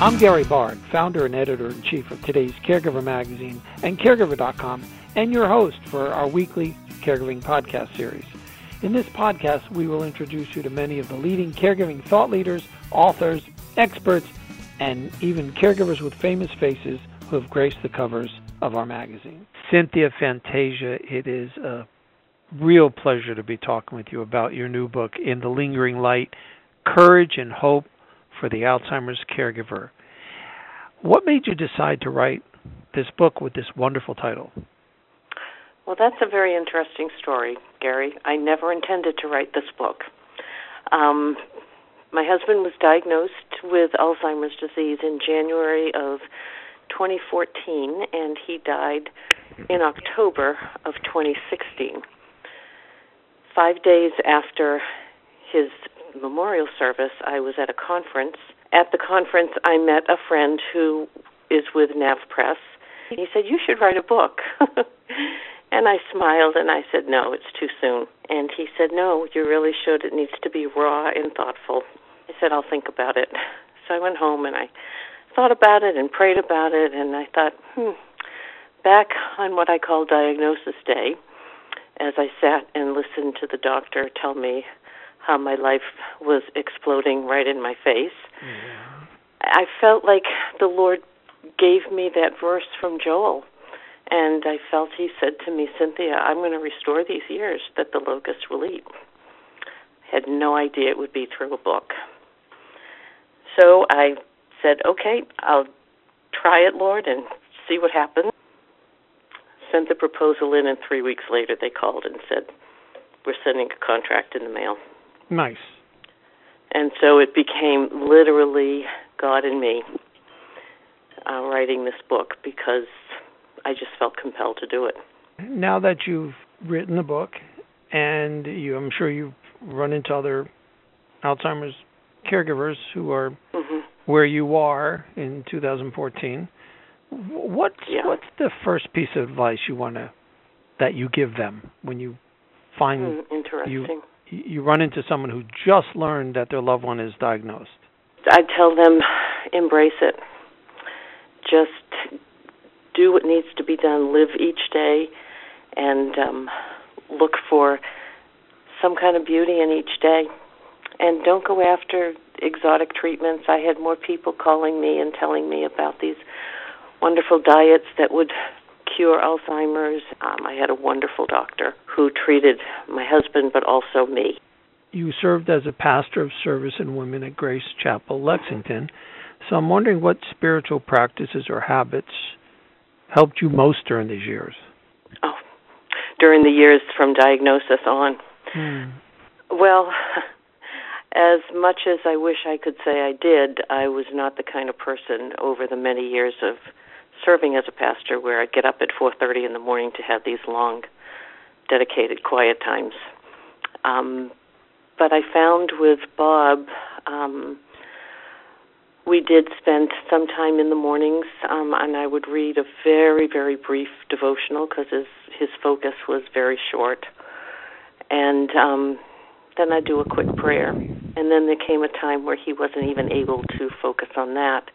I'm Gary Barg, founder and editor in chief of today's Caregiver Magazine and Caregiver.com, and your host for our weekly caregiving podcast series. In this podcast, we will introduce you to many of the leading caregiving thought leaders, authors, experts, and even caregivers with famous faces who have graced the covers of our magazine. Cynthia Fantasia, it is a real pleasure to be talking with you about your new book, In the Lingering Light Courage and Hope for the Alzheimer's Caregiver. What made you decide to write this book with this wonderful title? Well, that's a very interesting story, Gary. I never intended to write this book. Um, my husband was diagnosed with Alzheimer's disease in January of 2014, and he died in October of 2016. Five days after his memorial service, I was at a conference. At the conference, I met a friend who is with Nav Press. He said, You should write a book. and I smiled and I said, No, it's too soon. And he said, No, you really should. It needs to be raw and thoughtful. I said, I'll think about it. So I went home and I thought about it and prayed about it, and I thought, hmm, back on what I call diagnosis day, as I sat and listened to the doctor tell me how my life was exploding right in my face. Yeah. I felt like the Lord gave me that verse from Joel. And I felt he said to me, Cynthia, I'm going to restore these years that the locusts will eat. I had no idea it would be through a book. So I said, okay, I'll try it, Lord, and see what happens. Sent the proposal in, and three weeks later they called and said, we're sending a contract in the mail. Nice. And so it became literally God and me uh, writing this book because I just felt compelled to do it. Now that you've written the book, and you, I'm sure you've run into other Alzheimer's caregivers who are mm-hmm. where you are in 2014. What's yeah. what's the first piece of advice you want to that you give them when you find mm, you you run into someone who just learned that their loved one is diagnosed? I tell them embrace it. Just do what needs to be done. Live each day, and um, look for some kind of beauty in each day. And don't go after exotic treatments. I had more people calling me and telling me about these wonderful diets that would cure Alzheimer's. Um, I had a wonderful doctor who treated my husband, but also me. You served as a pastor of service and women at Grace Chapel, Lexington. So I'm wondering what spiritual practices or habits helped you most during these years. Oh, during the years from diagnosis on. Hmm. Well, as much as I wish I could say I did, I was not the kind of person over the many years of serving as a pastor where I'd get up at 4:30 in the morning to have these long dedicated quiet times. Um, but I found with Bob, um, we did spend some time in the mornings, um, and I would read a very, very brief devotional because his his focus was very short, and um, then I'd do a quick prayer, and then there came a time where he wasn't even able to focus on that,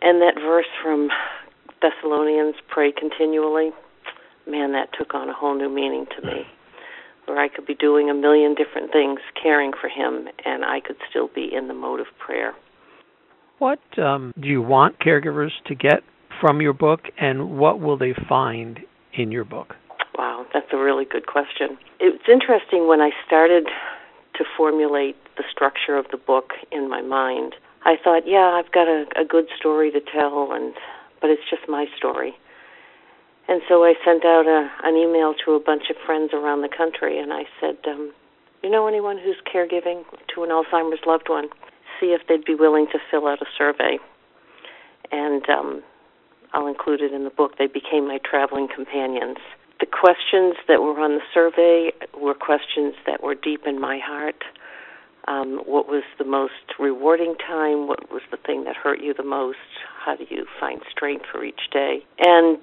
and that verse from Thessalonians, pray continually, man, that took on a whole new meaning to me. Where I could be doing a million different things, caring for him, and I could still be in the mode of prayer. What um, do you want caregivers to get from your book, and what will they find in your book? Wow, that's a really good question. It's interesting when I started to formulate the structure of the book in my mind. I thought, yeah, I've got a, a good story to tell, and but it's just my story. And so I sent out a, an email to a bunch of friends around the country, and I said, um, "You know anyone who's caregiving to an Alzheimer's loved one? See if they'd be willing to fill out a survey." And um, I'll include it in the book. They became my traveling companions. The questions that were on the survey were questions that were deep in my heart um, what was the most rewarding time? What was the thing that hurt you the most? How do you find strength for each day? And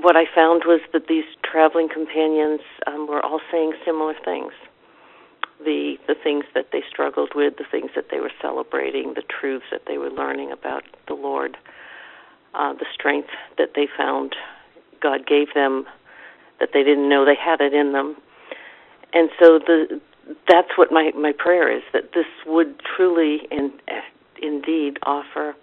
what I found was that these traveling companions um, were all saying similar things the the things that they struggled with, the things that they were celebrating, the truths that they were learning about the Lord, uh, the strength that they found God gave them that they didn't know they had it in them. And so the that's what my my prayer is that this would truly and indeed offer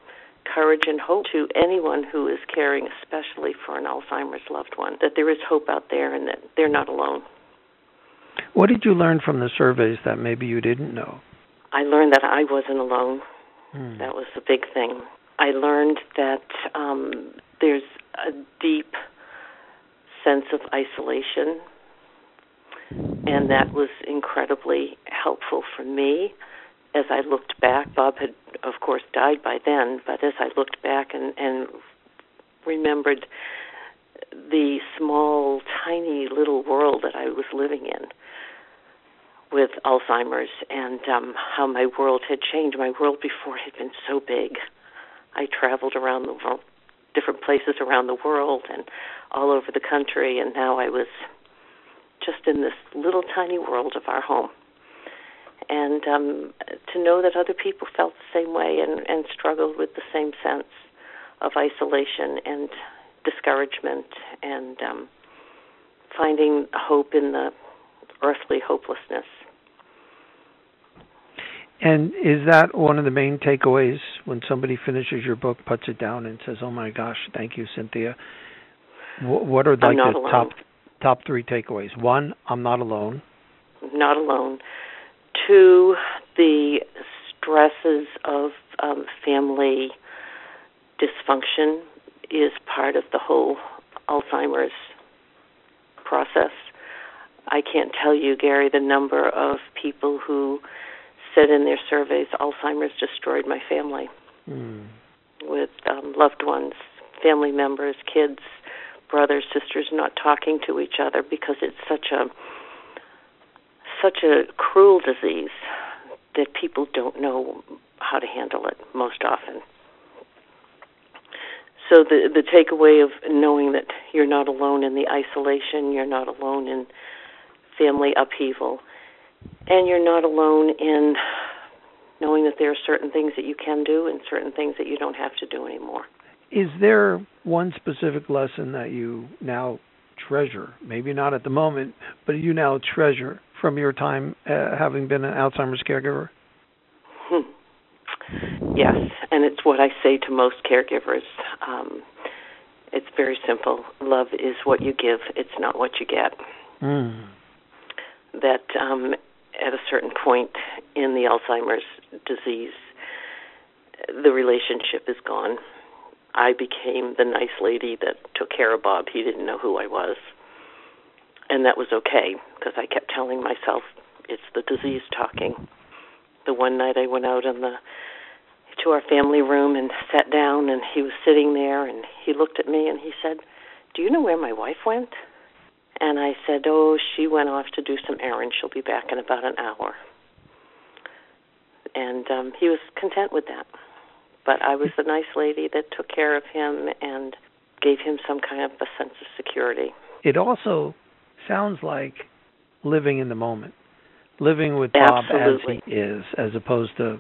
courage and hope to anyone who is caring especially for an Alzheimer's loved one that there is hope out there and that they're not alone. What did you learn from the surveys that maybe you didn't know? I learned that I wasn't alone. Hmm. That was the big thing. I learned that um, there's a deep sense of isolation, and that was incredibly helpful for me. As I looked back, Bob had, of course, died by then, but as I looked back and, and remembered the small, tiny little world that I was living in with Alzheimer's and um, how my world had changed. My world before had been so big. I traveled around the world, different places around the world, and all over the country, and now I was just in this little tiny world of our home. And um, to know that other people felt the same way and, and struggled with the same sense of isolation and discouragement and um, finding hope in the earthly hopelessness. And is that one of the main takeaways when somebody finishes your book, puts it down, and says, "Oh my gosh, thank you, Cynthia"? What are like the alone. top top three takeaways? One, I'm not alone. Not alone. Two, the stresses of um, family dysfunction is part of the whole Alzheimer's process. I can't tell you, Gary, the number of people who said in their surveys, Alzheimer's destroyed my family. Mm. With um, loved ones, family members, kids, brothers, sisters not talking to each other because it's such a such a cruel disease that people don't know how to handle it most often. So the the takeaway of knowing that you're not alone in the isolation, you're not alone in family upheaval, and you're not alone in knowing that there are certain things that you can do and certain things that you don't have to do anymore. Is there one specific lesson that you now treasure? Maybe not at the moment, but you now treasure from your time uh, having been an Alzheimer's caregiver? Hmm. Yes, and it's what I say to most caregivers. Um, it's very simple. Love is what you give, it's not what you get. Mm. That um, at a certain point in the Alzheimer's disease, the relationship is gone. I became the nice lady that took care of Bob. He didn't know who I was. And that was okay because I kept telling myself it's the disease talking. The one night I went out in the to our family room and sat down and he was sitting there and he looked at me and he said, "Do you know where my wife went?" And I said, "Oh, she went off to do some errands. She'll be back in about an hour." And um he was content with that but I was the nice lady that took care of him and gave him some kind of a sense of security. It also sounds like living in the moment, living with Bob Absolutely. as he is, as opposed to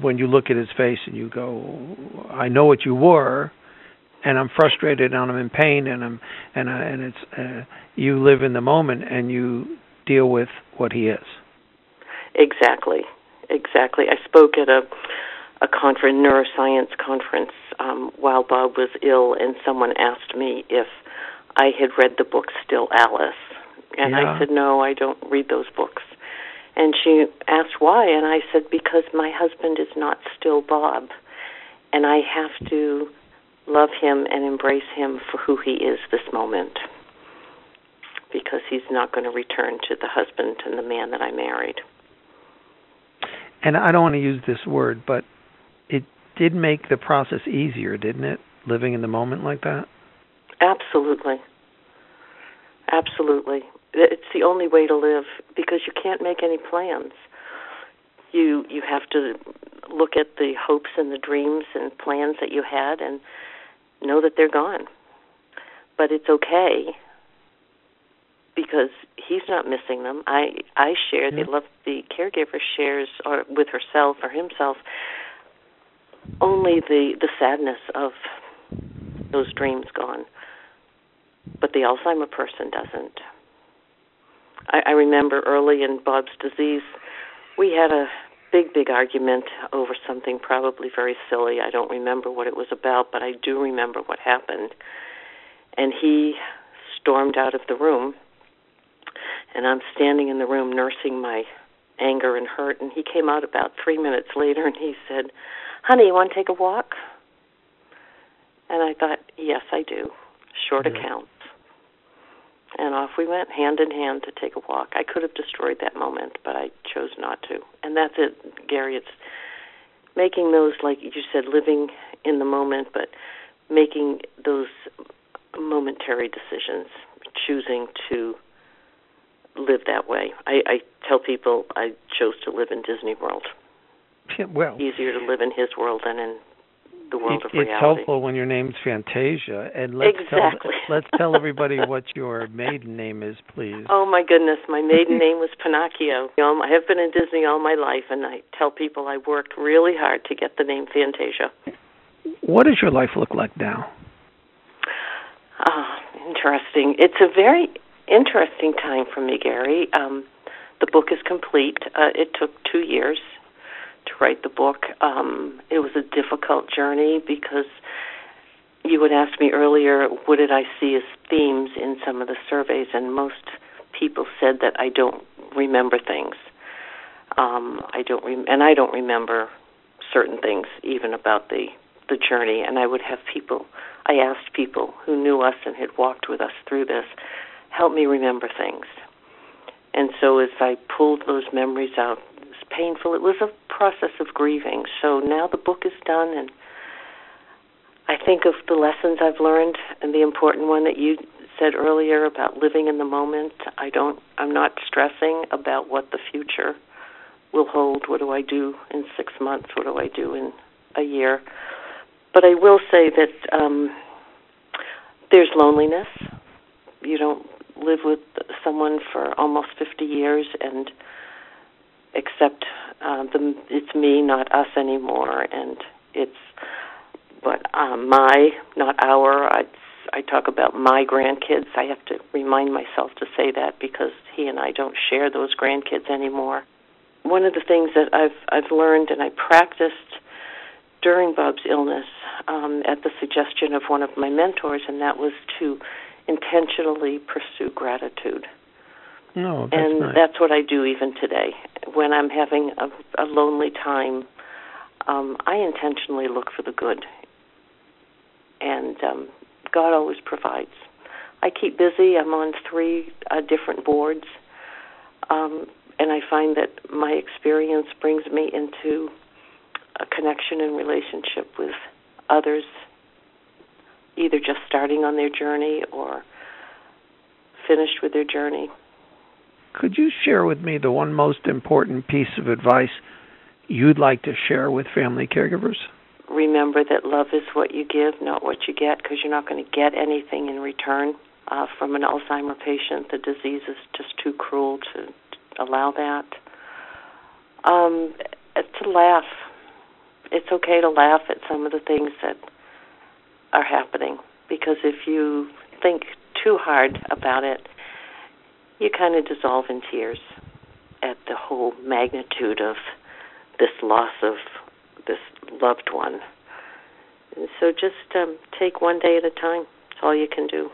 when you look at his face and you go, "I know what you were." And I'm frustrated, and I'm in pain, and I'm, and I, and it's, uh, you live in the moment, and you deal with what he is. Exactly, exactly. I spoke at a a conference, neuroscience conference, um, while Bob was ill, and someone asked me if I had read the book Still Alice, and yeah. I said no, I don't read those books. And she asked why, and I said because my husband is not still Bob, and I have to love him and embrace him for who he is this moment because he's not going to return to the husband and the man that I married. And I don't want to use this word, but it did make the process easier, didn't it? Living in the moment like that? Absolutely. Absolutely. It's the only way to live because you can't make any plans. You you have to look at the hopes and the dreams and plans that you had and know that they're gone. But it's okay because he's not missing them. I I share Yeah. the love the caregiver shares or with herself or himself only the the sadness of those dreams gone. But the Alzheimer person doesn't. I, I remember early in Bob's disease, we had a big, big argument over something probably very silly. I don't remember what it was about, but I do remember what happened. And he stormed out of the room, and I'm standing in the room nursing my anger and hurt. And he came out about three minutes later and he said, Honey, you want to take a walk? And I thought, Yes, I do. Short Yeah. accounts. And off we went, hand in hand, to take a walk. I could have destroyed that moment, but I chose not to. And that's it, Gary. It's making those, like you said, living in the moment, but making those momentary decisions, choosing to live that way. I, I tell people I chose to live in Disney World. Yeah, well, Easier to live in his world than in the world of it's helpful when your name's Fantasia. And let's Exactly. tell let's tell everybody what your maiden name is, please. Oh my goodness, my maiden name was Pinocchio. You know, I have been in Disney all my life, and I tell people I worked really hard to get the name Fantasia. What does your life look like now? Ah, interesting. It's a very interesting time for me, Gary. Um, the book is complete. Uh, it took two years to write the book. Um, it was a difficult journey because you had asked me earlier, what did I see as themes in some of the surveys, and most people said that I don't remember things. Um, I don't, rem- and I don't remember certain things even about the the journey. And I would have people. I asked people who knew us and had walked with us through this, help me remember things. And so as I pulled those memories out, it was painful. It was a process of grieving. So now the book is done, and I think of the lessons I've learned, and the important one that you said earlier about living in the moment. I don't. I'm not stressing about what the future will hold. What do I do in six months? What do I do in a year? But I will say that um, there's loneliness. You don't live with someone for almost 50 years and accept uh, the it's me, not us anymore, and it's but um, my, not our. I I talk about my grandkids. I have to remind myself to say that because he and I don't share those grandkids anymore. One of the things that I've I've learned and I practiced during Bob's illness um, at the suggestion of one of my mentors, and that was to intentionally pursue gratitude. No, that's and nice. that's what I do even today. When I'm having a, a lonely time, um, I intentionally look for the good. And um, God always provides. I keep busy. I'm on three uh, different boards. Um, and I find that my experience brings me into a connection and relationship with others, either just starting on their journey or finished with their journey. Could you share with me the one most important piece of advice you'd like to share with family caregivers? Remember that love is what you give, not what you get, because you're not going to get anything in return uh, from an Alzheimer patient. The disease is just too cruel to, allow that. Um, to laugh. It's okay to laugh at some of the things that are happening, because if you think too hard about it, you kind of dissolve in tears at the whole magnitude of this loss of this loved one. And so just um, take one day at a time. That's all you can do.